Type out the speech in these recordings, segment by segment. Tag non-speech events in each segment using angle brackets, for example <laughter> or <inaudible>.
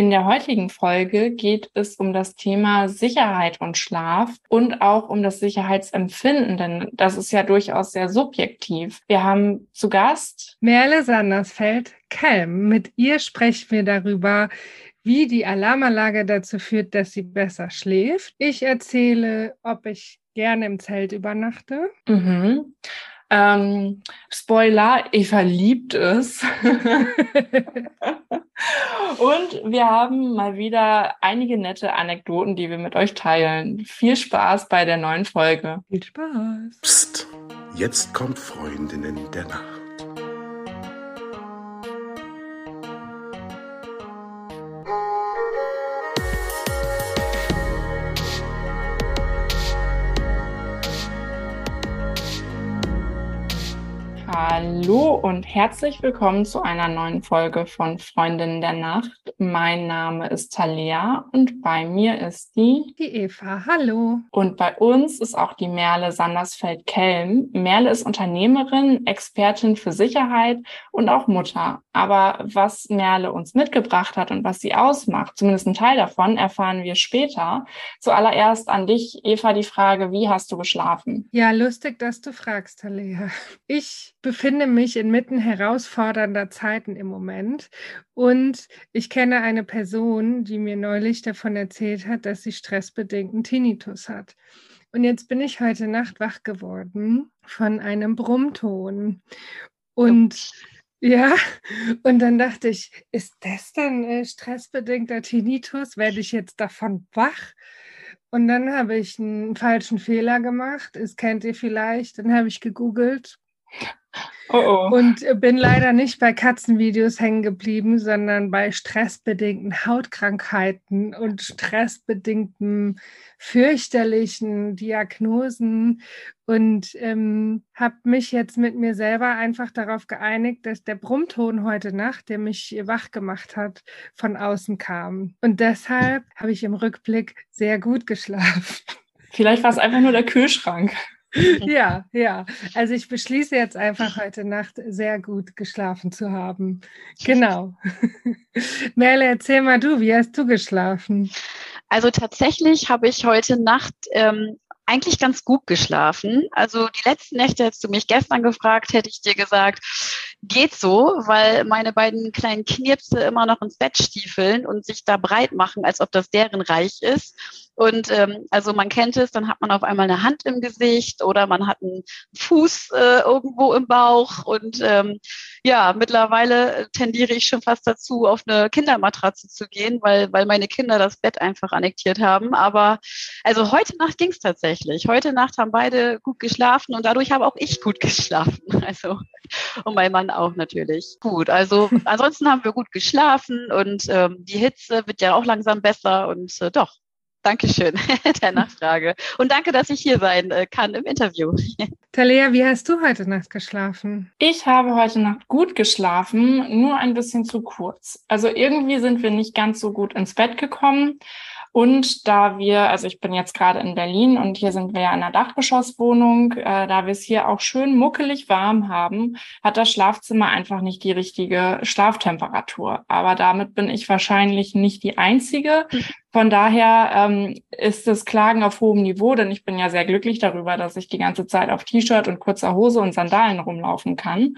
In der heutigen Folge geht es um das Thema Sicherheit und Schlaf und auch um das Sicherheitsempfinden, denn das ist ja durchaus sehr subjektiv. Wir haben zu Gast Merle Sandersfeld, Kelm. Mit ihr sprechen wir darüber, wie die Alarmanlage dazu führt, dass sie besser schläft. Ich erzähle, ob ich gerne im Zelt übernachte. Mhm. Ähm, Spoiler, Eva liebt es. <laughs> Und wir haben mal wieder einige nette Anekdoten, die wir mit euch teilen. Viel Spaß bei der neuen Folge. Viel Spaß. Psst, jetzt kommt Freundinnen der Nacht. Hallo und herzlich willkommen zu einer neuen Folge von Freundinnen der Nacht. Mein Name ist Talia und bei mir ist die Die Eva. Hallo. Und bei uns ist auch die Merle Sandersfeld-Kelm. Merle ist Unternehmerin, Expertin für Sicherheit und auch Mutter. Aber was Merle uns mitgebracht hat und was sie ausmacht, zumindest ein Teil davon, erfahren wir später. Zuallererst an dich, Eva, die Frage, wie hast du geschlafen? Ja, lustig, dass du fragst, Talia. Ich befinde mich inmitten herausfordernder Zeiten im Moment und ich kenne eine Person, die mir neulich davon erzählt hat, dass sie stressbedingten Tinnitus hat. Und jetzt bin ich heute Nacht wach geworden von einem Brummton. Und ja, und dann dachte ich, ist das dann äh, stressbedingter Tinnitus? Werde ich jetzt davon wach? Und dann habe ich einen falschen Fehler gemacht. Das kennt ihr vielleicht. Dann habe ich gegoogelt Oh oh. Und bin leider nicht bei Katzenvideos hängen geblieben, sondern bei stressbedingten Hautkrankheiten und stressbedingten fürchterlichen Diagnosen und ähm, habe mich jetzt mit mir selber einfach darauf geeinigt, dass der Brummton heute Nacht, der mich wach gemacht hat, von außen kam. Und deshalb habe ich im Rückblick sehr gut geschlafen. Vielleicht war es einfach nur der Kühlschrank. <laughs> ja, ja. Also ich beschließe jetzt einfach heute Nacht sehr gut geschlafen zu haben. Genau. <laughs> Merle, erzähl mal du, wie hast du geschlafen? Also tatsächlich habe ich heute Nacht ähm, eigentlich ganz gut geschlafen. Also die letzten Nächte hättest du mich gestern gefragt, hätte ich dir gesagt, geht so, weil meine beiden kleinen Knirpse immer noch ins Bett stiefeln und sich da breit machen, als ob das deren Reich ist. Und ähm, also man kennt es, dann hat man auf einmal eine Hand im Gesicht oder man hat einen Fuß äh, irgendwo im Bauch. Und ähm, ja, mittlerweile tendiere ich schon fast dazu, auf eine Kindermatratze zu gehen, weil, weil meine Kinder das Bett einfach annektiert haben. Aber also heute Nacht ging es tatsächlich. Heute Nacht haben beide gut geschlafen und dadurch habe auch ich gut <laughs> geschlafen. Also und mein Mann auch natürlich. Gut, also ansonsten haben wir gut geschlafen und ähm, die Hitze wird ja auch langsam besser und äh, doch, Dankeschön <laughs> der Nachfrage. Und danke, dass ich hier sein äh, kann im Interview. <laughs> Talia, wie hast du heute Nacht geschlafen? Ich habe heute Nacht gut geschlafen, nur ein bisschen zu kurz. Also irgendwie sind wir nicht ganz so gut ins Bett gekommen. Und da wir, also ich bin jetzt gerade in Berlin und hier sind wir ja in einer Dachgeschosswohnung, äh, da wir es hier auch schön muckelig warm haben, hat das Schlafzimmer einfach nicht die richtige Schlaftemperatur. Aber damit bin ich wahrscheinlich nicht die Einzige. Von daher ähm, ist das Klagen auf hohem Niveau, denn ich bin ja sehr glücklich darüber, dass ich die ganze Zeit auf T-Shirt und kurzer Hose und Sandalen rumlaufen kann.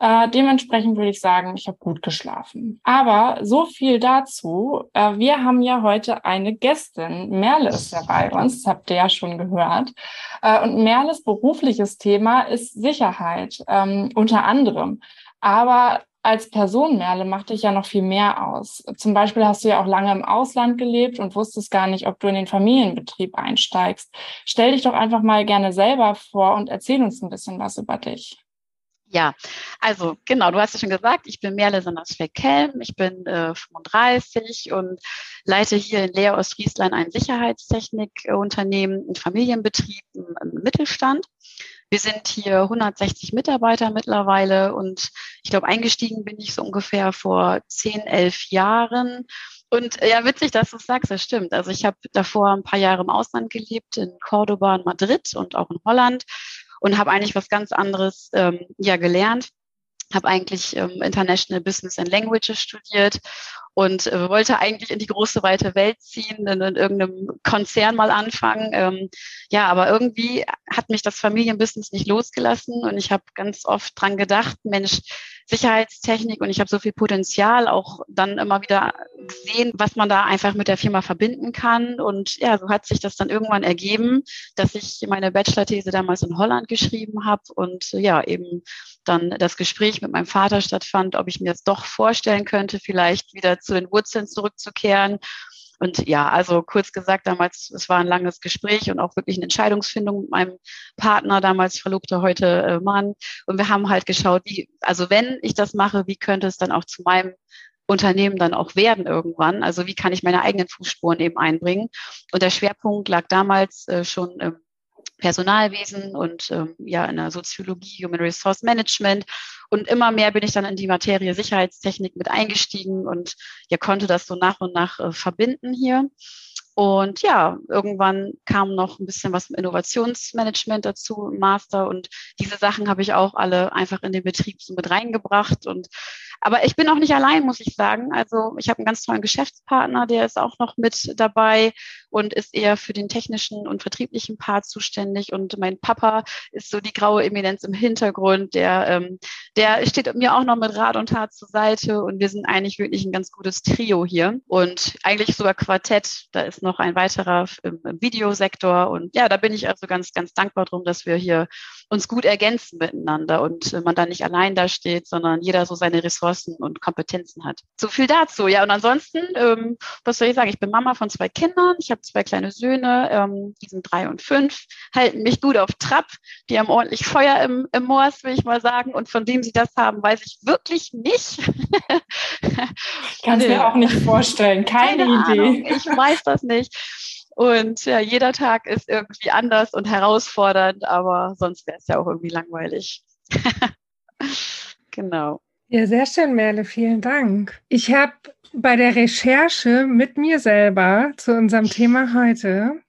Äh, dementsprechend würde ich sagen, ich habe gut geschlafen. Aber so viel dazu. Äh, wir haben ja heute eine Gästin. Merle ist ja bei uns, das habt ihr ja schon gehört. Äh, und Merles berufliches Thema ist Sicherheit, ähm, unter anderem. Aber als Person, Merle, macht dich ja noch viel mehr aus. Zum Beispiel hast du ja auch lange im Ausland gelebt und wusstest gar nicht, ob du in den Familienbetrieb einsteigst. Stell dich doch einfach mal gerne selber vor und erzähl uns ein bisschen was über dich. Ja, also genau, du hast ja schon gesagt, ich bin Merle Sandersfeld-Kelm, ich bin äh, 35 und leite hier in Leer Ostfriesland ein Sicherheitstechnikunternehmen, einen Familienbetrieb im Mittelstand. Wir sind hier 160 Mitarbeiter mittlerweile und ich glaube, eingestiegen bin ich so ungefähr vor 10, 11 Jahren. Und ja, witzig, dass du sagst, das stimmt. Also ich habe davor ein paar Jahre im Ausland gelebt, in Cordoba und Madrid und auch in Holland und habe eigentlich was ganz anderes ähm, ja gelernt habe eigentlich ähm, International Business and Languages studiert und äh, wollte eigentlich in die große weite Welt ziehen, in, in irgendeinem Konzern mal anfangen. Ähm, ja, aber irgendwie hat mich das Familienbusiness nicht losgelassen und ich habe ganz oft dran gedacht, Mensch, Sicherheitstechnik und ich habe so viel Potenzial auch dann immer wieder gesehen, was man da einfach mit der Firma verbinden kann. Und ja, so hat sich das dann irgendwann ergeben, dass ich meine Bachelor-These damals in Holland geschrieben habe und ja, eben dann das Gespräch mit meinem Vater stattfand, ob ich mir das doch vorstellen könnte, vielleicht wieder zu den Wurzeln zurückzukehren. Und ja, also kurz gesagt, damals, es war ein langes Gespräch und auch wirklich eine Entscheidungsfindung mit meinem Partner, damals Verlobter, heute äh, Mann. Und wir haben halt geschaut, wie, also wenn ich das mache, wie könnte es dann auch zu meinem Unternehmen dann auch werden irgendwann? Also wie kann ich meine eigenen Fußspuren eben einbringen? Und der Schwerpunkt lag damals äh, schon im Personalwesen und ähm, ja in der Soziologie, Human Resource Management. Und immer mehr bin ich dann in die Materie Sicherheitstechnik mit eingestiegen und ja konnte das so nach und nach äh, verbinden hier. Und ja, irgendwann kam noch ein bisschen was im Innovationsmanagement dazu, Master. Und diese Sachen habe ich auch alle einfach in den Betrieb so mit reingebracht. Und aber ich bin auch nicht allein, muss ich sagen. Also ich habe einen ganz tollen Geschäftspartner, der ist auch noch mit dabei und ist eher für den technischen und vertrieblichen Part zuständig. Und mein Papa ist so die graue Eminenz im Hintergrund, der, ähm, der steht mir auch noch mit Rat und Tat zur Seite. Und wir sind eigentlich wirklich ein ganz gutes Trio hier. Und eigentlich sogar Quartett. Da ist noch ein weiterer im, im Videosektor. Und ja, da bin ich also ganz, ganz dankbar drum, dass wir hier uns gut ergänzen miteinander und äh, man da nicht allein da steht, sondern jeder so seine Ressourcen und Kompetenzen hat. So viel dazu. Ja, und ansonsten, ähm, was soll ich sagen? Ich bin Mama von zwei Kindern. Ich habe zwei kleine Söhne, ähm, die sind drei und fünf, halten mich gut auf Trab. Die haben ordentlich Feuer im, im Moors, will ich mal sagen. Und von wem sie das haben, weiß ich wirklich nicht. Kann es mir auch nicht vorstellen. Keine, Keine Idee. Ahnung. Ich weiß das nicht. Und ja, jeder Tag ist irgendwie anders und herausfordernd, aber sonst wäre es ja auch irgendwie langweilig. <laughs> genau. Ja, sehr schön, Merle. Vielen Dank. Ich habe bei der Recherche mit mir selber zu unserem Thema heute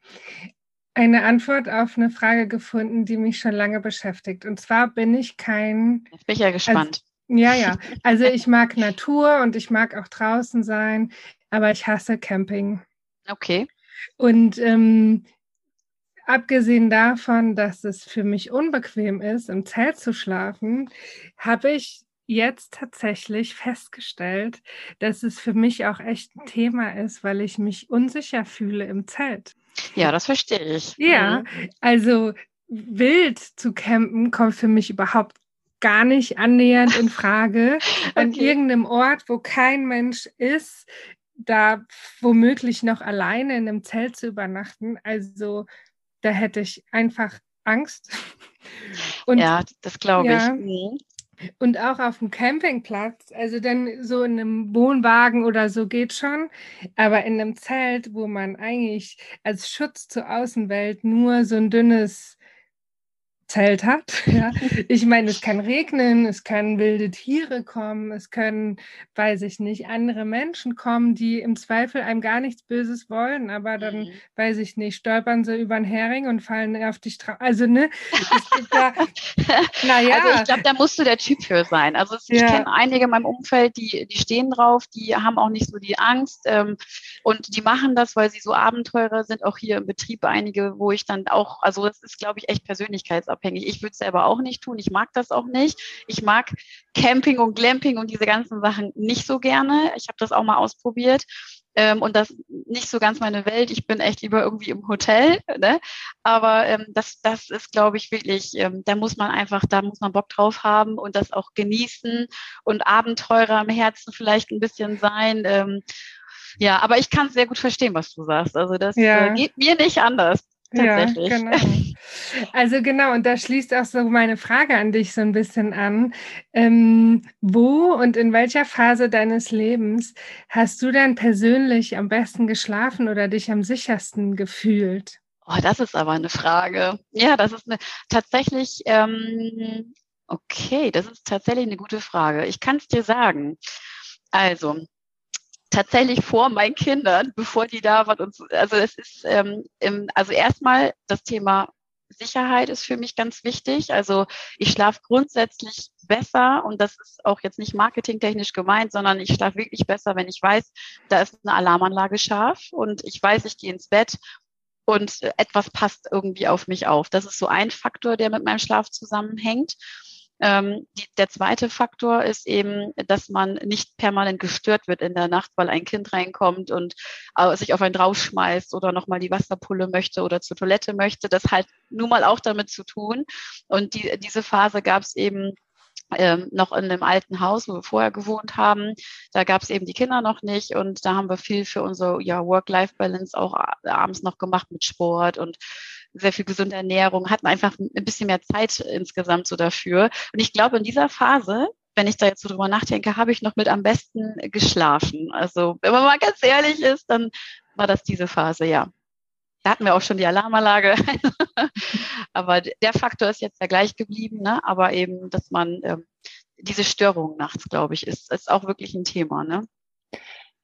eine Antwort auf eine Frage gefunden, die mich schon lange beschäftigt. Und zwar bin ich kein. Jetzt bin ich ja gespannt. Also, ja, ja. Also ich mag Natur und ich mag auch draußen sein, aber ich hasse Camping. Okay. Und ähm, abgesehen davon, dass es für mich unbequem ist, im Zelt zu schlafen, habe ich jetzt tatsächlich festgestellt, dass es für mich auch echt ein Thema ist, weil ich mich unsicher fühle im Zelt. Ja, das verstehe ich. Ja, mhm. also wild zu campen kommt für mich überhaupt gar nicht annähernd in Frage. <laughs> okay. An irgendeinem Ort, wo kein Mensch ist, da womöglich noch alleine in einem Zelt zu übernachten. Also da hätte ich einfach Angst. <laughs> Und, ja, das glaube ja, ich. Mhm. Und auch auf dem Campingplatz, also dann so in einem Wohnwagen oder so geht schon, aber in einem Zelt, wo man eigentlich als Schutz zur Außenwelt nur so ein dünnes Zelt hat. <laughs> Ja. <laughs> Ich meine, es kann regnen, es können wilde Tiere kommen, es können, weiß ich nicht, andere Menschen kommen, die im Zweifel einem gar nichts Böses wollen, aber dann, mhm. weiß ich nicht, stolpern sie über einen Hering und fallen auf dich drauf. Also, ne, es da, <laughs> naja. Also ich glaube, da musst du der Typ für sein. Also ich ja. kenne einige in meinem Umfeld, die, die stehen drauf, die haben auch nicht so die Angst ähm, und die machen das, weil sie so Abenteurer sind, auch hier im Betrieb einige, wo ich dann auch, also es ist, glaube ich, echt persönlichkeitsabhängig abhängig. Ich würde es selber auch nicht tun. Ich mag das auch nicht. Ich mag Camping und Glamping und diese ganzen Sachen nicht so gerne. Ich habe das auch mal ausprobiert. Ähm, und das nicht so ganz meine Welt. Ich bin echt lieber irgendwie im Hotel. <laughs> Ne? Aber ähm, das, das ist, glaube ich, wirklich, ähm, da muss man einfach, da muss man Bock drauf haben und das auch genießen und Abenteurer im Herzen vielleicht ein bisschen sein. Ähm, ja, aber ich kann sehr gut verstehen, was du sagst. Also das ja. äh, geht mir nicht anders. Tatsächlich. Ja, genau. Also genau, und da schließt auch so meine Frage an dich so ein bisschen an. Ähm, wo und in welcher Phase deines Lebens hast du denn persönlich am besten geschlafen oder dich am sichersten gefühlt? Oh, das ist aber eine Frage. Ja, das ist eine tatsächlich, ähm, okay, das ist tatsächlich eine gute Frage. Ich kann es dir sagen. Also, tatsächlich vor meinen Kindern, bevor die da waren. Und so. Also es ist ähm, im, also erstmal das Thema Sicherheit ist für mich ganz wichtig. Also ich schlafe grundsätzlich besser und das ist auch jetzt nicht marketingtechnisch gemeint, sondern ich schlafe wirklich besser, wenn ich weiß, da ist eine Alarmanlage scharf und ich weiß, ich gehe ins Bett und etwas passt irgendwie auf mich auf. Das ist so ein Faktor, der mit meinem Schlaf zusammenhängt. Ähm, die, der zweite Faktor ist eben, dass man nicht permanent gestört wird in der Nacht, weil ein Kind reinkommt und äh, sich auf einen draufschmeißt oder nochmal die Wasserpulle möchte oder zur Toilette möchte. Das hat nun mal auch damit zu tun. Und die, diese Phase gab es eben ähm, noch in einem alten Haus, wo wir vorher gewohnt haben. Da gab es eben die Kinder noch nicht und da haben wir viel für unsere ja, Work-Life-Balance auch abends noch gemacht mit Sport und sehr viel gesunde Ernährung, hatten einfach ein bisschen mehr Zeit insgesamt so dafür. Und ich glaube, in dieser Phase, wenn ich da jetzt so drüber nachdenke, habe ich noch mit am besten geschlafen. Also, wenn man mal ganz ehrlich ist, dann war das diese Phase, ja. Da hatten wir auch schon die Alarmanlage. <laughs> Aber der Faktor ist jetzt ja gleich geblieben, ne? aber eben, dass man ähm, diese Störung nachts, glaube ich, ist, ist auch wirklich ein Thema. Ne?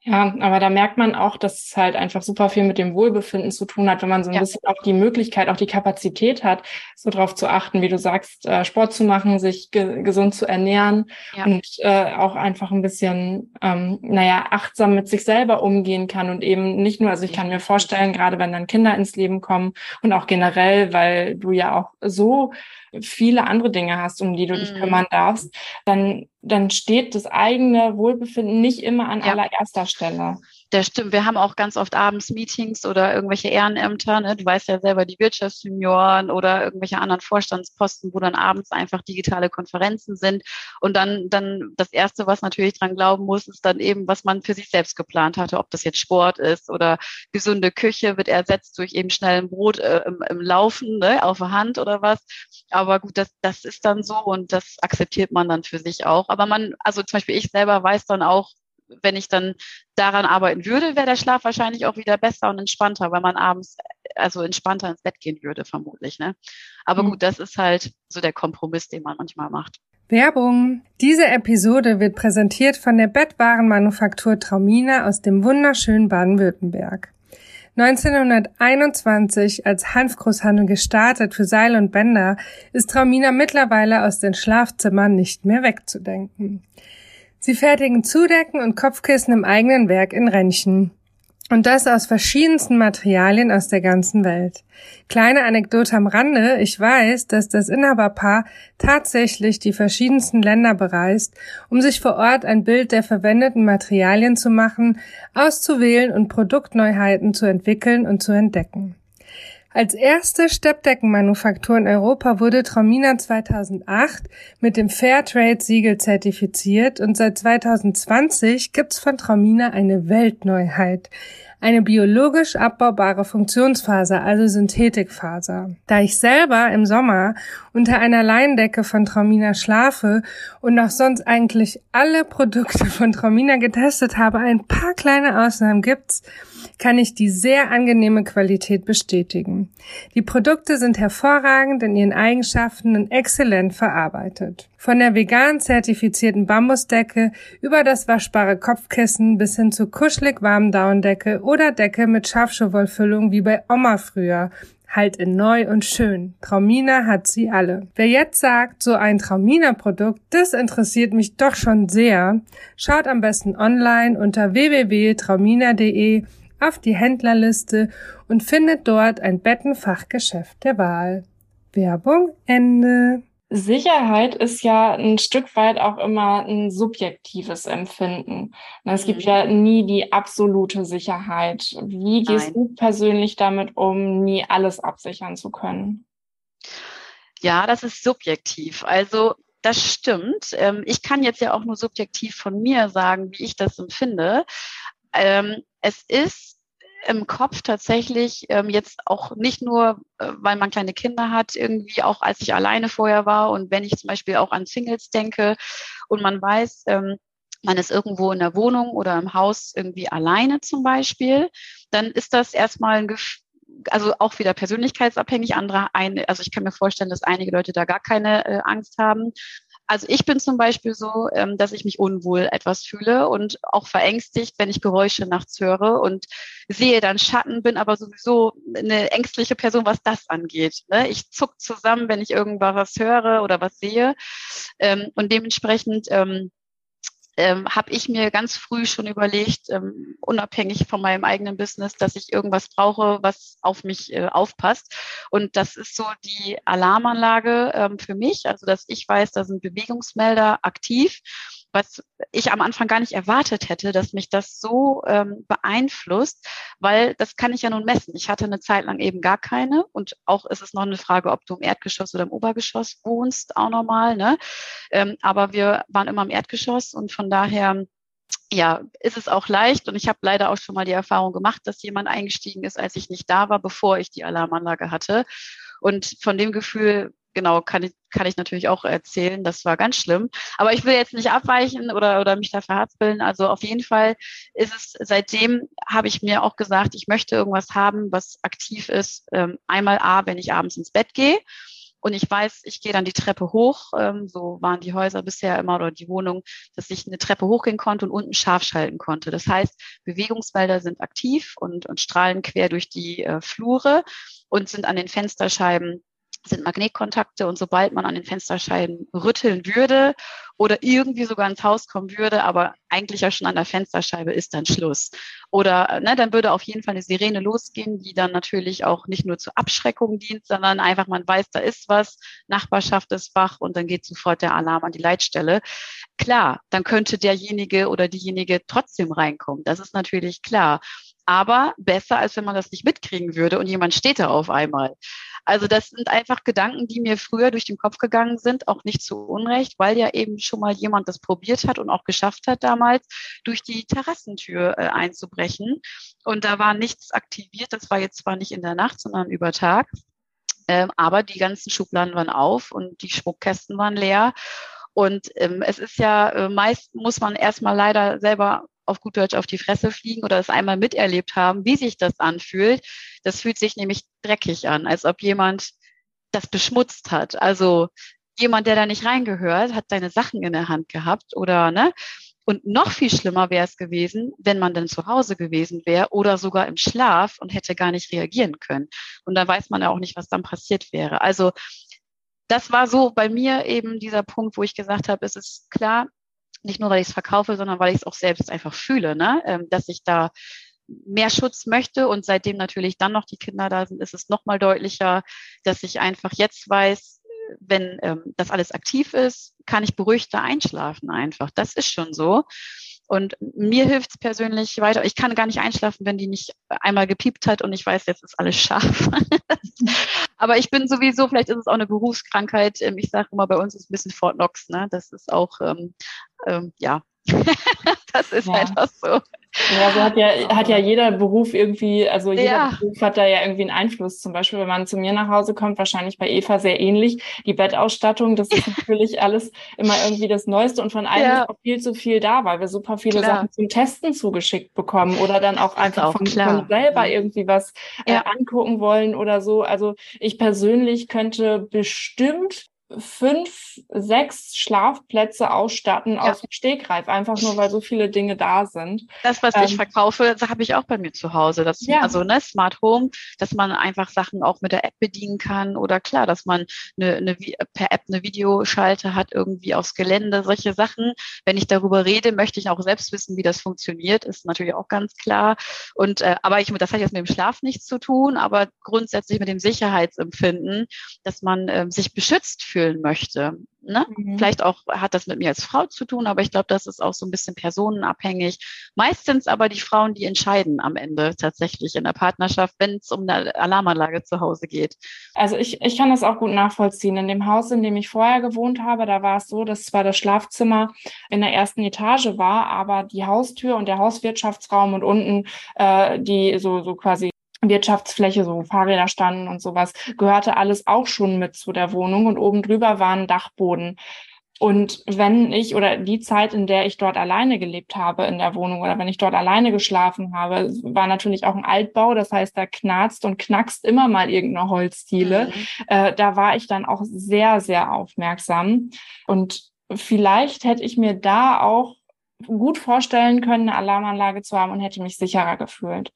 Ja, aber da merkt man auch, dass es halt einfach super viel mit dem Wohlbefinden zu tun hat, wenn man so ein ja. bisschen auch die Möglichkeit, auch die Kapazität hat, so darauf zu achten, wie du sagst, äh, Sport zu machen, sich ge gesund zu ernähren ja. und äh, auch einfach ein bisschen, ähm, naja, achtsam mit sich selber umgehen kann und eben nicht nur, also ich kann mir vorstellen, gerade wenn dann Kinder ins Leben kommen und auch generell, weil du ja auch so viele andere Dinge hast, um die du dich mhm. kümmern darfst, dann, dann steht das eigene Wohlbefinden nicht immer an ja. allererster Stelle. Das stimmt. Wir haben auch ganz oft abends Meetings oder irgendwelche Ehrenämter. Ne? Du weißt ja selber, die Wirtschaftsjunioren oder irgendwelche anderen Vorstandsposten, wo dann abends einfach digitale Konferenzen sind. Und dann, dann das Erste, was natürlich dran glauben muss, ist dann eben, was man für sich selbst geplant hatte. Ob das jetzt Sport ist oder gesunde Küche wird ersetzt durch eben schnell ein Brot äh, im, im Laufen ne? auf der Hand oder was. Aber gut, das, das ist dann so und das akzeptiert man dann für sich auch. Aber man, also zum Beispiel ich selber weiß dann auch, wenn ich dann daran arbeiten würde, wäre der Schlaf wahrscheinlich auch wieder besser und entspannter, weil man abends also entspannter ins Bett gehen würde, vermutlich. Ne? Aber mhm. gut, das ist halt so der Kompromiss, den man manchmal macht. Werbung. Diese Episode wird präsentiert von der Bettwarenmanufaktur Traumina aus dem wunderschönen Baden-Württemberg. 1921 als Hanfgroßhandel gestartet für Seil und Bänder, ist Traumina mittlerweile aus den Schlafzimmern nicht mehr wegzudenken. Sie fertigen Zudecken und Kopfkissen im eigenen Werk in Rennchen. Und das aus verschiedensten Materialien aus der ganzen Welt. Kleine Anekdote am Rande. Ich weiß, dass das Inhaberpaar tatsächlich die verschiedensten Länder bereist, um sich vor Ort ein Bild der verwendeten Materialien zu machen, auszuwählen und Produktneuheiten zu entwickeln und zu entdecken. Als erste Steppdeckenmanufaktur in Europa wurde Traumina 2008 mit dem Fairtrade-Siegel zertifiziert und seit 2020 gibt's von Traumina eine Weltneuheit. Eine biologisch abbaubare Funktionsfaser, also Synthetikfaser. Da ich selber im Sommer unter einer Leindecke von Traumina schlafe und auch sonst eigentlich alle Produkte von Traumina getestet habe, ein paar kleine Ausnahmen gibt's, kann ich die sehr angenehme Qualität bestätigen. Die Produkte sind hervorragend in ihren Eigenschaften und exzellent verarbeitet. Von der vegan zertifizierten Bambusdecke über das waschbare Kopfkissen bis hin zur kuschelig warmen Daunendecke oder Decke mit Schafschuhwollfüllung wie bei Oma früher halt in neu und schön. Traumina hat sie alle. Wer jetzt sagt, so ein Traumina-Produkt, das interessiert mich doch schon sehr, schaut am besten online unter www.traumina.de auf die Händlerliste und findet dort ein Bettenfachgeschäft der Wahl. Werbung Ende. Sicherheit ist ja ein Stück weit auch immer ein subjektives Empfinden. Es gibt mhm. ja nie die absolute Sicherheit. Wie gehst Nein. du persönlich damit um, nie alles absichern zu können? Ja, das ist subjektiv. Also das stimmt. Ähm, ich kann jetzt ja auch nur subjektiv von mir sagen, wie ich das empfinde. Ähm, es ist im Kopf tatsächlich ähm, jetzt auch nicht nur, äh, weil man kleine Kinder hat, irgendwie auch als ich alleine vorher war und wenn ich zum Beispiel auch an Singles denke und man weiß, ähm, man ist irgendwo in der Wohnung oder im Haus irgendwie alleine zum Beispiel, dann ist das erstmal ein Gefühl, also auch wieder persönlichkeitsabhängig. Andere, eine, also ich kann mir vorstellen, dass einige Leute da gar keine äh, Angst haben. Also ich bin zum Beispiel so, ähm, dass ich mich unwohl etwas fühle und auch verängstigt, wenn ich Geräusche nachts höre und sehe dann Schatten, bin aber sowieso eine ängstliche Person, was das angeht. Ne? Ich zuck zusammen, wenn ich irgendwas höre oder was sehe. Ähm, und dementsprechend ähm, habe ich mir ganz früh schon überlegt, ähm, unabhängig von meinem eigenen Business, dass ich irgendwas brauche, was auf mich äh, aufpasst. Und das ist so die Alarmanlage ähm, für mich, also dass ich weiß, da sind Bewegungsmelder aktiv was ich am Anfang gar nicht erwartet hätte, dass mich das so ähm, beeinflusst, weil das kann ich ja nun messen. Ich hatte eine Zeit lang eben gar keine und auch ist es noch eine Frage, ob du im Erdgeschoss oder im Obergeschoss wohnst, auch normal. Ne? Ähm, aber wir waren immer im Erdgeschoss und von daher ja, ist es auch leicht und ich habe leider auch schon mal die Erfahrung gemacht, dass jemand eingestiegen ist, als ich nicht da war, bevor ich die Alarmanlage hatte. Und von dem Gefühl genau, kann ich, kann ich natürlich auch erzählen. Das war ganz schlimm. Aber ich will jetzt nicht abweichen oder, oder mich da verhaspeln. Also auf jeden Fall ist es, seitdem habe ich mir auch gesagt, ich möchte irgendwas haben, was aktiv ist. Ähm, einmal A, wenn ich abends ins Bett gehe. Und ich weiß, ich gehe dann die Treppe hoch. Ähm, so waren die Häuser bisher immer oder die Wohnung, dass ich eine Treppe hochgehen konnte und unten scharf schalten konnte. Das heißt, Bewegungsmelder sind aktiv und, und strahlen quer durch die äh, Flure und sind an den Fensterscheiben sind Magnetkontakte und sobald man an den Fensterscheiben rütteln würde oder irgendwie sogar ins Haus kommen würde, aber eigentlich ja schon an der Fensterscheibe ist dann Schluss. Oder ne, dann würde auf jeden Fall eine Sirene losgehen, die dann natürlich auch nicht nur zur Abschreckung dient, sondern einfach man weiß, da ist was, Nachbarschaft ist wach und dann geht sofort der Alarm an die Leitstelle. Klar, dann könnte derjenige oder diejenige trotzdem reinkommen. Das ist natürlich klar aber besser, als wenn man das nicht mitkriegen würde und jemand steht da auf einmal. Also das sind einfach Gedanken, die mir früher durch den Kopf gegangen sind, auch nicht zu Unrecht, weil ja eben schon mal jemand das probiert hat und auch geschafft hat damals, durch die Terrassentür äh, einzubrechen. Und da war nichts aktiviert. Das war jetzt zwar nicht in der Nacht, sondern über Tag. Ähm, aber die ganzen Schubladen waren auf und die Schmuckkästen waren leer. Und ähm, es ist ja, äh, meist muss man erstmal leider selber auf gut Deutsch auf die Fresse fliegen oder es einmal miterlebt haben, wie sich das anfühlt. Das fühlt sich nämlich dreckig an, als ob jemand das beschmutzt hat. Also jemand, der da nicht reingehört, hat seine Sachen in der Hand gehabt oder ne? Und noch viel schlimmer wäre es gewesen, wenn man dann zu Hause gewesen wäre oder sogar im Schlaf und hätte gar nicht reagieren können. Und dann weiß man ja auch nicht, was dann passiert wäre. Also das war so bei mir eben dieser Punkt, wo ich gesagt habe, es ist klar, nicht nur, weil ich es verkaufe, sondern weil ich es auch selbst einfach fühle, ne? Ähm, dass ich da mehr Schutz möchte. Und seitdem natürlich dann noch die Kinder da sind, ist es nochmal deutlicher, dass ich einfach jetzt weiß, wenn ähm, das alles aktiv ist, kann ich beruhigter einschlafen einfach. Das ist schon so. Und mir hilft es persönlich weiter. Ich kann gar nicht einschlafen, wenn die nicht einmal gepiept hat und ich weiß, jetzt ist alles scharf. <laughs> Aber ich bin sowieso, vielleicht ist es auch eine Berufskrankheit. Ähm, ich sage immer, bei uns ist ein bisschen Fort Knox. Ne? Das ist auch, ähm, ähm, ja, <laughs> das ist ja. einfach so. Ja, so hat ja, hat ja jeder Beruf irgendwie, also jeder ja. Beruf hat da ja irgendwie einen Einfluss. Zum Beispiel, wenn man zu mir nach Hause kommt, wahrscheinlich bei Eva sehr ähnlich. Die Bettausstattung, das ist <laughs> natürlich alles immer irgendwie das Neueste und von allem ja. ist auch viel zu viel da, weil wir super viele klar. Sachen zum Testen zugeschickt bekommen oder dann auch einfach auch von, von, selber irgendwie was äh, angucken wollen oder so. Also ich persönlich könnte bestimmt fünf, sechs Schlafplätze ausstatten ja. aus dem Stegreif, einfach nur weil so viele Dinge da sind. Das, was ähm, ich verkaufe, habe ich auch bei mir zu Hause. Das, ja. Also ne, Smart Home, dass man einfach Sachen auch mit der App bedienen kann oder klar, dass man eine, eine, per App eine Videoschalte hat, irgendwie aufs Gelände, solche Sachen. Wenn ich darüber rede, möchte ich auch selbst wissen, wie das funktioniert, ist natürlich auch ganz klar. Und äh, aber ich, das hat jetzt mit dem Schlaf nichts zu tun, aber grundsätzlich mit dem Sicherheitsempfinden, dass man äh, sich beschützt fühlen möchte. Ne? Mhm. Vielleicht auch hat das mit mir als Frau zu tun, aber ich glaube, das ist auch so ein bisschen personenabhängig. Meistens aber die Frauen, die entscheiden am Ende tatsächlich in der Partnerschaft, wenn es um eine Alarmanlage zu Hause geht. Also ich, ich kann das auch gut nachvollziehen. In dem Haus, in dem ich vorher gewohnt habe, da war es so, dass zwar das Schlafzimmer in der ersten Etage war, aber die Haustür und der Hauswirtschaftsraum und unten äh, die so, so quasi Wirtschaftsfläche, so Fahrräder standen und sowas, gehörte alles auch schon mit zu der Wohnung und oben drüber war ein Dachboden. Und wenn ich oder die Zeit, in der ich dort alleine gelebt habe in der Wohnung oder wenn ich dort alleine geschlafen habe, war natürlich auch ein Altbau. Das heißt, da knarzt und knackst immer mal irgendeine Holzdiele. Mhm. Äh, da war ich dann auch sehr, sehr aufmerksam. Und vielleicht hätte ich mir da auch gut vorstellen können, eine Alarmanlage zu haben und hätte mich sicherer gefühlt.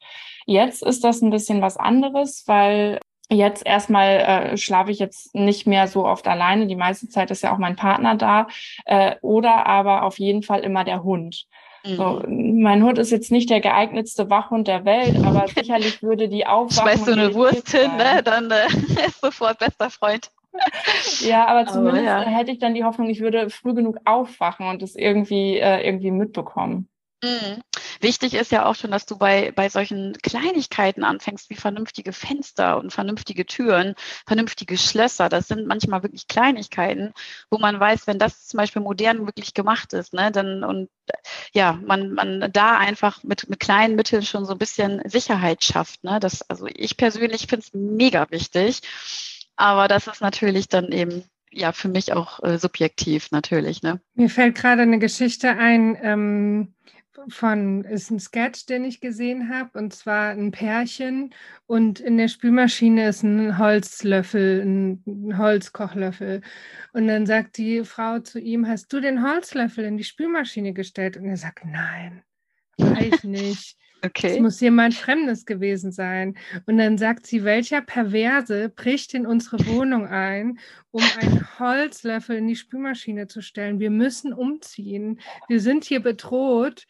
Jetzt ist das ein bisschen was anderes, weil jetzt erstmal äh, schlafe ich jetzt nicht mehr so oft alleine. Die meiste Zeit ist ja auch mein Partner da. Äh, oder aber auf jeden Fall immer der Hund. Mhm. So, mein Hund ist jetzt nicht der geeignetste Wachhund der Welt, aber sicherlich würde die aufwachen. <laughs> Schmeißt du eine Wurst hin, ne? dann äh, <laughs> ist sofort bester Freund. Ja, aber zumindest aber, ja. hätte ich dann die Hoffnung, ich würde früh genug aufwachen und es irgendwie, äh, irgendwie mitbekommen. Mhm. Wichtig ist ja auch schon, dass du bei, bei solchen Kleinigkeiten anfängst, wie vernünftige Fenster und vernünftige Türen, vernünftige Schlösser. Das sind manchmal wirklich Kleinigkeiten, wo man weiß, wenn das zum Beispiel modern wirklich gemacht ist, ne, dann und ja, man, man da einfach mit, mit kleinen Mitteln schon so ein bisschen Sicherheit schafft. Ne? Das, also ich persönlich finde es mega wichtig. Aber das ist natürlich dann eben ja für mich auch äh, subjektiv natürlich. Ne? Mir fällt gerade eine Geschichte ein. Ähm von, ist ein Sketch, den ich gesehen habe, und zwar ein Pärchen und in der Spülmaschine ist ein Holzlöffel, ein Holzkochlöffel. Und dann sagt die Frau zu ihm, hast du den Holzlöffel in die Spülmaschine gestellt? Und er sagt, nein, ich <laughs> nicht. Okay. Es muss jemand Fremdes gewesen sein. Und dann sagt sie, welcher Perverse bricht in unsere Wohnung ein, um einen Holzlöffel in die Spülmaschine zu stellen. Wir müssen umziehen. Wir sind hier bedroht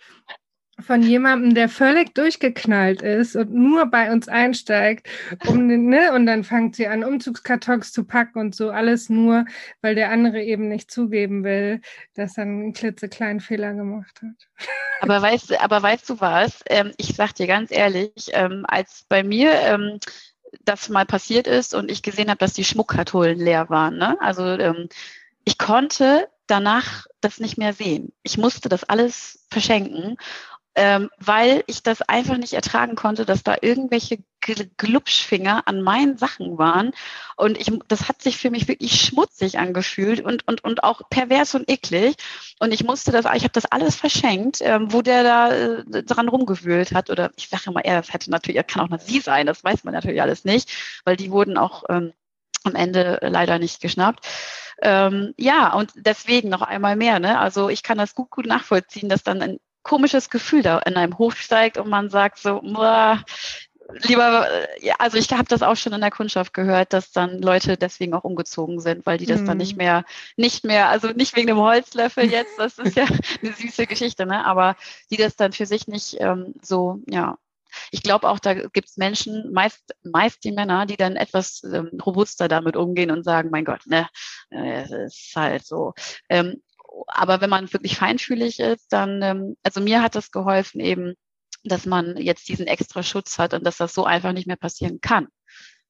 von jemandem, der völlig durchgeknallt ist und nur bei uns einsteigt, um, ne, und dann fängt sie an, Umzugskartons zu packen und so alles nur, weil der andere eben nicht zugeben will, dass er einen klitzekleinen Fehler gemacht hat. Aber weißt, aber weißt du was? Ähm, ich sag dir ganz ehrlich, ähm, als bei mir ähm, das mal passiert ist und ich gesehen habe, dass die Schmuckkartonen leer waren, ne? also ähm, ich konnte danach das nicht mehr sehen. Ich musste das alles verschenken ähm, weil ich das einfach nicht ertragen konnte, dass da irgendwelche Glubschfinger an meinen Sachen waren. Und ich, das hat sich für mich wirklich schmutzig angefühlt und, und, und auch pervers und eklig. Und ich musste das, ich habe das alles verschenkt, ähm, wo der da äh, dran rumgewühlt hat. Oder ich sage immer, er, das hätte natürlich, er kann auch noch sie sein, das weiß man natürlich alles nicht, weil die wurden auch ähm, am Ende leider nicht geschnappt. Ähm, ja, und deswegen noch einmal mehr. Ne? Also ich kann das gut, gut nachvollziehen, dass dann ein komisches Gefühl da in einem hochsteigt und man sagt so, lieber, ja, also ich habe das auch schon in der Kundschaft gehört, dass dann Leute deswegen auch umgezogen sind, weil die das mhm. dann nicht mehr, nicht mehr, also nicht wegen dem Holzlöffel jetzt, das ist ja <laughs> eine süße Geschichte, ne? Aber die das dann für sich nicht ähm, so, ja. Ich glaube auch, da gibt es Menschen, meist, meist die Männer, die dann etwas ähm, robuster damit umgehen und sagen, mein Gott, ne, äh, es ist halt so. Ähm, aber wenn man wirklich feinfühlig ist, dann, ähm, also mir hat das geholfen eben, dass man jetzt diesen extra Schutz hat und dass das so einfach nicht mehr passieren kann.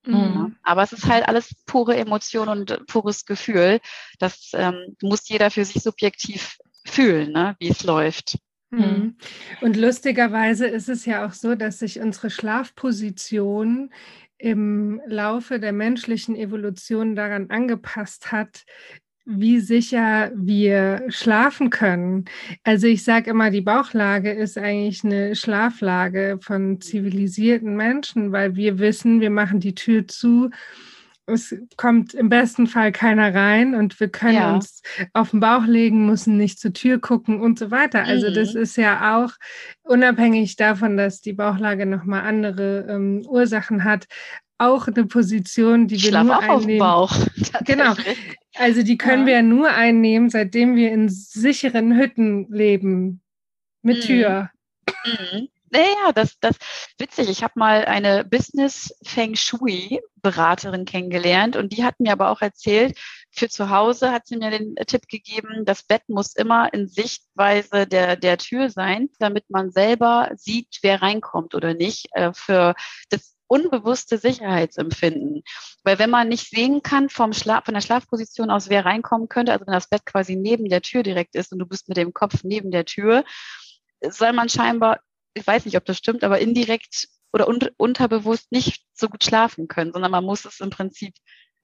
Mhm. Ja, aber es ist halt alles pure Emotion und pures Gefühl. Das ähm, muss jeder für sich subjektiv fühlen, ne, wie es läuft. Mhm. Und lustigerweise ist es ja auch so, dass sich unsere Schlafposition im Laufe der menschlichen Evolution daran angepasst hat, wie sicher wir schlafen können. Also ich sage immer, die Bauchlage ist eigentlich eine Schlaflage von zivilisierten Menschen, weil wir wissen, wir machen die Tür zu. Es kommt im besten Fall keiner rein und wir können ja. uns auf den Bauch legen, müssen nicht zur Tür gucken und so weiter. Also mhm. das ist ja auch unabhängig davon, dass die Bauchlage nochmal andere ähm, Ursachen hat, auch eine Position, die wir nur einnehmen. Bauch. Genau. Also die können ja. wir nur einnehmen, seitdem wir in sicheren Hütten leben. Mit mhm. Tür. Mhm. Naja, das, das witzig. Ich habe mal eine Business Feng Shui Beraterin kennengelernt und die hat mir aber auch erzählt, für zu Hause hat sie mir den Tipp gegeben, das Bett muss immer in Sichtweise der, der Tür sein, damit man selber sieht, wer reinkommt oder nicht. Äh, für das unbewusste Sicherheitsempfinden. Weil wenn man nicht sehen kann vom Schlaf, von der Schlafposition aus, wer reinkommen könnte, also wenn das Bett quasi neben der Tür direkt ist und du bist mit dem Kopf neben der Tür, soll man scheinbar, ich weiß nicht, ob das stimmt, aber indirekt oder un unterbewusst nicht so gut schlafen können, sondern man muss es im Prinzip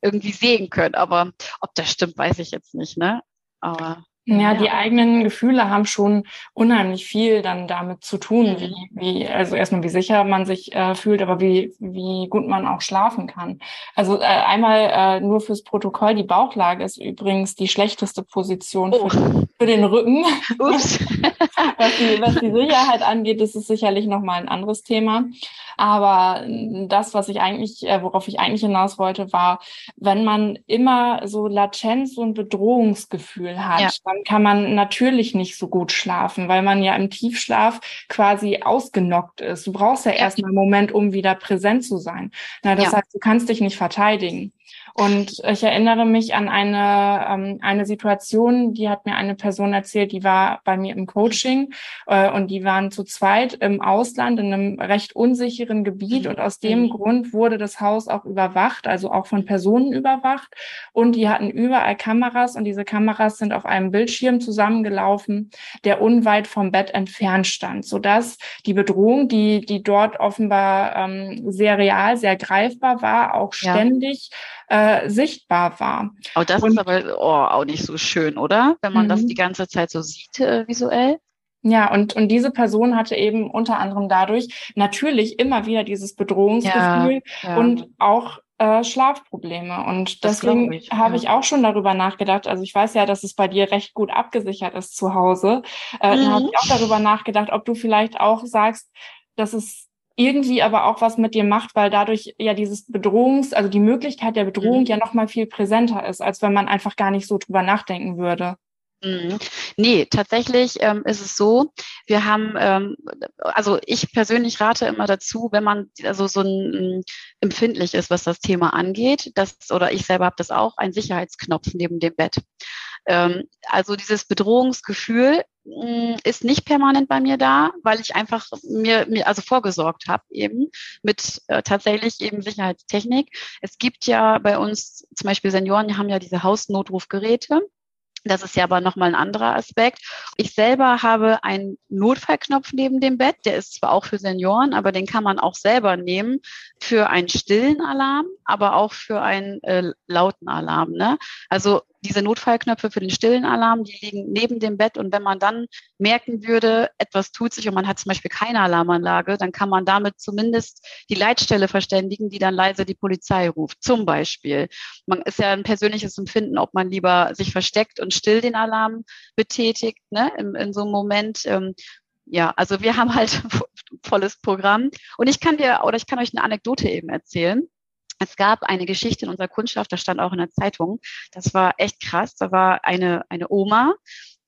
irgendwie sehen können. Aber ob das stimmt, weiß ich jetzt nicht, ne? Aber Ja, die eigenen Gefühle haben schon unheimlich viel dann damit zu tun, wie, wie, also erstmal wie sicher man sich äh, fühlt, aber wie, wie gut man auch schlafen kann. Also äh, einmal äh, nur fürs Protokoll, die Bauchlage ist übrigens die schlechteste Position oh. für, für, den Rücken. <laughs> Ups. <laughs> was, die, was die Sicherheit angeht, ist es sicherlich nochmal ein anderes Thema. Aber das, was ich eigentlich, äh, worauf ich eigentlich hinaus wollte, war, wenn man immer so Latenz und Bedrohungsgefühl hat, ja. Dann kann man natürlich nicht so gut schlafen, weil man ja im Tiefschlaf quasi ausgenockt ist. Du brauchst ja, ja. erstmal einen Moment, um wieder präsent zu sein. Na, das ja. heißt, du kannst dich nicht verteidigen. Und ich erinnere mich an eine, ähm, eine Situation, die hat mir eine Person erzählt, die war bei mir im Coaching äh, und die waren zu zweit im Ausland in einem recht unsicheren Gebiet und aus dem mhm. Grund wurde das Haus auch überwacht, also auch von Personen überwacht und die hatten überall Kameras und diese Kameras sind auf einem Bildschirm zusammengelaufen, der unweit vom Bett entfernt stand, sodass die Bedrohung, die, die dort offenbar ähm, sehr real, sehr greifbar war, auch ständig ja äh, sichtbar war. Oh, das und, ist aber oh, auch nicht so schön, oder? Wenn man das mhm. die ganze Zeit so sieht äh, visuell. Ja, und, und diese Person hatte eben unter anderem dadurch natürlich immer wieder dieses Bedrohungsgefühl ja, ja. und auch äh, Schlafprobleme. Und deswegen ich, habe ja. ich auch schon darüber nachgedacht. Also ich weiß ja, dass es bei dir recht gut abgesichert ist zu Hause. Äh, mhm. Dann habe ich auch darüber nachgedacht, ob du vielleicht auch sagst, dass es irgendwie aber auch was mit dir macht, weil dadurch ja dieses Bedrohungs, also die Möglichkeit der Bedrohung mhm. ja noch mal viel präsenter ist, als wenn man einfach gar nicht so drüber nachdenken würde. Mhm. Nee, tatsächlich ähm, ist es so, wir haben, ähm, also ich persönlich rate immer dazu, wenn man also so ein, empfindlich ist, was das Thema angeht, das, oder ich selber habe das auch, ein Sicherheitsknopf neben dem Bett. Ähm, also dieses Bedrohungsgefühl ist nicht permanent bei mir da, weil ich einfach mir, mir also vorgesorgt habe eben mit äh, tatsächlich eben Sicherheitstechnik. Es gibt ja bei uns zum Beispiel Senioren, die haben ja diese Hausnotrufgeräte. Das ist ja aber nochmal ein anderer Aspekt. Ich selber habe einen Notfallknopf neben dem Bett. Der ist zwar auch für Senioren, aber den kann man auch selber nehmen für einen stillen Alarm, aber auch für einen äh, lauten Alarm. Ne? Also diese Notfallknöpfe für den stillen Alarm, die liegen neben dem Bett. Und wenn man dann merken würde, etwas tut sich und man hat zum Beispiel keine Alarmanlage, dann kann man damit zumindest die Leitstelle verständigen, die dann leise die Polizei ruft. Zum Beispiel. Man ist ja ein persönliches Empfinden, ob man lieber sich versteckt und still den Alarm betätigt, ne, in, in so einem Moment. Ähm, ja, also wir haben halt <laughs> volles Programm. Und ich kann dir, oder ich kann euch eine Anekdote eben erzählen. Es gab eine Geschichte in unserer Kundschaft, das stand auch in der Zeitung. Das war echt krass. Da war eine, eine Oma,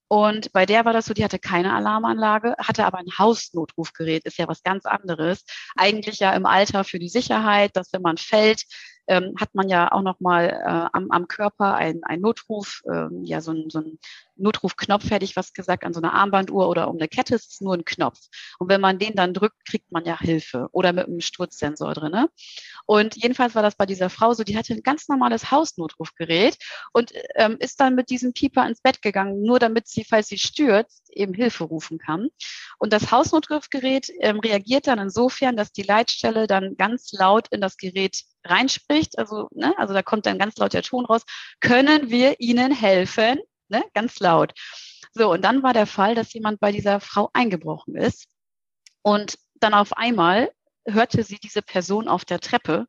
und bei der war das so, die hatte keine Alarmanlage, hatte aber ein Hausnotrufgerät, ist ja was ganz anderes. Eigentlich ja im Alter für die Sicherheit, dass wenn man fällt, ähm, hat man ja auch noch mal äh, am, am Körper ein, ein Notruf, ähm, ja so ein, so ein Notrufknopf, hätte ich was gesagt, an so einer Armbanduhr oder um eine Kette ist es nur ein Knopf. Und wenn man den dann drückt, kriegt man ja Hilfe oder mit einem Sturzsensor drinne. Und jedenfalls war das bei dieser Frau so, die hatte ein ganz normales Hausnotrufgerät und ähm, ist dann mit diesem Pieper ins Bett gegangen, nur damit sie, falls sie stürzt, eben Hilfe rufen kann. Und das Hausnotrufgerät ähm, reagiert dann insofern, dass die Leitstelle dann ganz laut in das Gerät reinspricht, also, ne, also da kommt dann ganz laut der Ton raus, können wir Ihnen helfen? ne? ganz laut. So, und dann war der Fall, dass jemand bei dieser Frau eingebrochen ist und dann auf einmal hörte sie diese Person auf der Treppe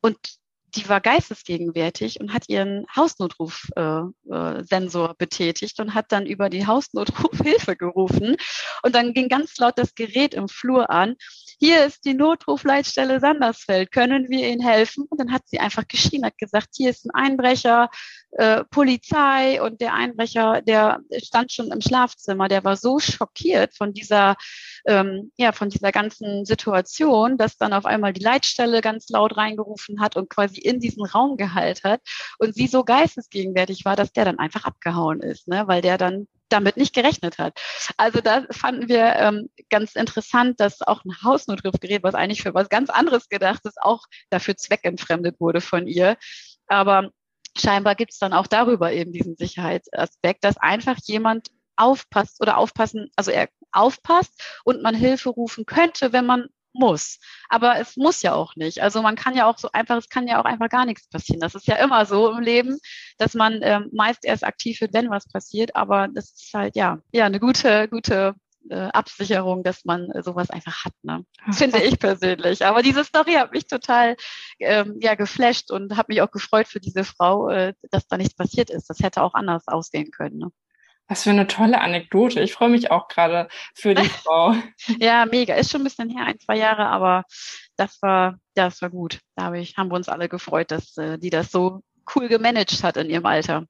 und die war geistesgegenwärtig und hat ihren Hausnotrufsensor äh, äh, betätigt und hat dann über die Hausnotruf <laughs> Hilfe gerufen. Und dann ging ganz laut das Gerät im Flur an hier ist die Notrufleitstelle Sandersfeld, können wir Ihnen helfen? Und dann hat sie einfach geschrien, hat gesagt, hier ist ein Einbrecher, äh, Polizei und der Einbrecher, der stand schon im Schlafzimmer, der war so schockiert von dieser, ähm, ja, von dieser ganzen Situation, dass dann auf einmal die Leitstelle ganz laut reingerufen hat und quasi in diesen Raum geheilt hat und sie so geistesgegenwärtig war, dass der dann einfach abgehauen ist, ne, weil der dann damit nicht gerechnet hat. Also da fanden wir ähm, ganz interessant, dass auch ein Hausnotrufgerät, was eigentlich für was ganz anderes gedacht ist, auch dafür zweckentfremdet wurde von ihr. Aber scheinbar gibt es dann auch darüber eben diesen Sicherheitsaspekt, dass einfach jemand aufpasst oder aufpassen, also er aufpasst und man Hilfe rufen könnte, wenn man muss. Aber es muss ja auch nicht. Also man kann ja auch so einfach, es kann ja auch einfach gar nichts passieren. Das ist ja immer so im Leben, dass man ähm, meist erst aktiv wird, wenn was passiert. Aber das ist halt ja, ja eine gute, gute äh, Absicherung, dass man äh, sowas einfach hat. Ne? Finde ich persönlich. Aber diese Story hat mich total ähm, ja, geflasht und hat mich auch gefreut für diese Frau, äh, dass da nichts passiert ist. Das hätte auch anders ausgehen können. Ne? Was für eine tolle Anekdote. Ich freue mich auch gerade für die <laughs> Frau. ja, mega. Ist schon ein bisschen her, ein, zwei Jahre, aber das war, das war gut. Da hab ich, haben wir uns alle gefreut, dass äh, die das so cool gemanagt hat in ihrem Alter.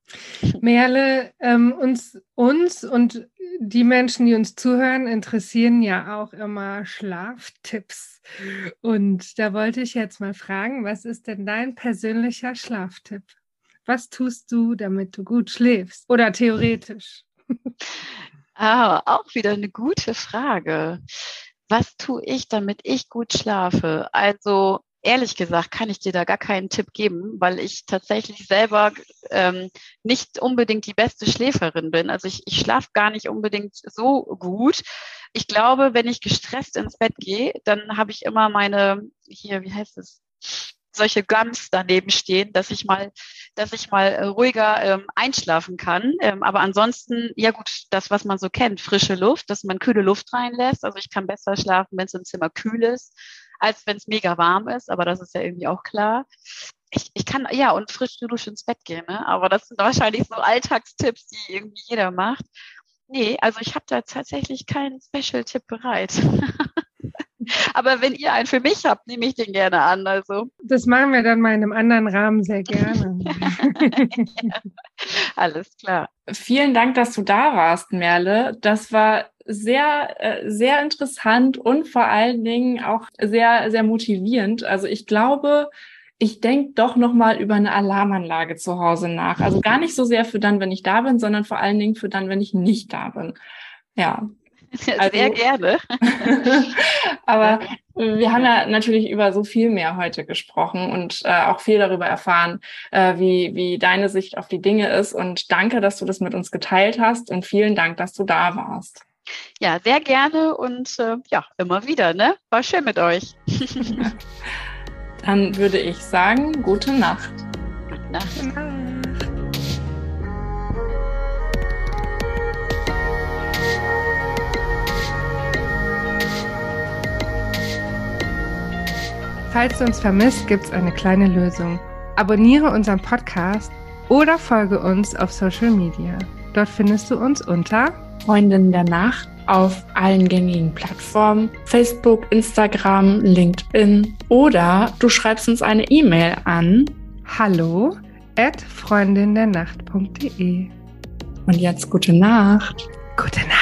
Merle, ähm, uns, uns und die Menschen, die uns zuhören, interessieren ja auch immer Schlaftipps. Und da wollte ich jetzt mal fragen, was ist denn dein persönlicher Schlaftipp? Was tust du, damit du gut schläfst? Oder theoretisch? <laughs> Ah, auch wieder eine gute Frage. Was tue ich, damit ich gut schlafe? Also ehrlich gesagt kann ich dir da gar keinen Tipp geben, weil ich tatsächlich selber ähm, nicht unbedingt die beste Schläferin bin. Also ich, ich schlafe gar nicht unbedingt so gut. Ich glaube, wenn ich gestresst ins Bett gehe, dann habe ich immer meine, hier, wie heißt es? solche Gums daneben stehen, dass ich mal, dass ich mal äh, ruhiger ähm, einschlafen kann. Ähm, aber ansonsten, ja gut, das, was man so kennt, frische Luft, dass man kühle Luft reinlässt. Also ich kann besser schlafen, wenn es im Zimmer kühl ist, als wenn es mega warm ist. Aber das ist ja irgendwie auch klar. Ich, ich kann, ja, und frisch dusch ins Bett gehen, ne? Aber das sind wahrscheinlich so Alltagstipps, die irgendwie jeder macht. Nee, also ich habe da tatsächlich keinen Special-Tipp bereit. <laughs> Aber wenn ihr einen für mich habt, nehme ich den gerne an. Also. Das machen wir dann mal in einem anderen Rahmen sehr gerne. <laughs> Alles klar. Vielen Dank, dass du da warst, Merle. Das war sehr, äh, sehr interessant und vor allen Dingen auch sehr, sehr motivierend. Also ich glaube, ich denke doch nochmal über eine Alarmanlage zu Hause nach. Also gar nicht so sehr für dann, wenn ich da bin, sondern vor allen Dingen für dann, wenn ich nicht da bin. Ja, <laughs> also, Sehr gerne. <laughs> aber wir haben ja natürlich über so viel mehr heute gesprochen und äh, auch viel darüber erfahren, äh, wie, wie deine Sicht auf die Dinge ist. Und danke, dass du das mit uns geteilt hast und vielen Dank, dass du da warst. Ja, sehr gerne und äh, ja, immer wieder. Ne? War schön mit euch. <laughs> Dann würde ich sagen, gute Nacht. Gute Nacht. Falls du uns vermisst, gibt es eine kleine Lösung. Abonniere unseren Podcast oder folge uns auf Social Media. Dort findest du uns unter Freundin der Nacht auf allen gängigen Plattformen, Facebook, Instagram, LinkedIn oder du schreibst uns eine E-Mail an hallo at freundindernacht.de. Und jetzt gute Nacht. Gute Nacht.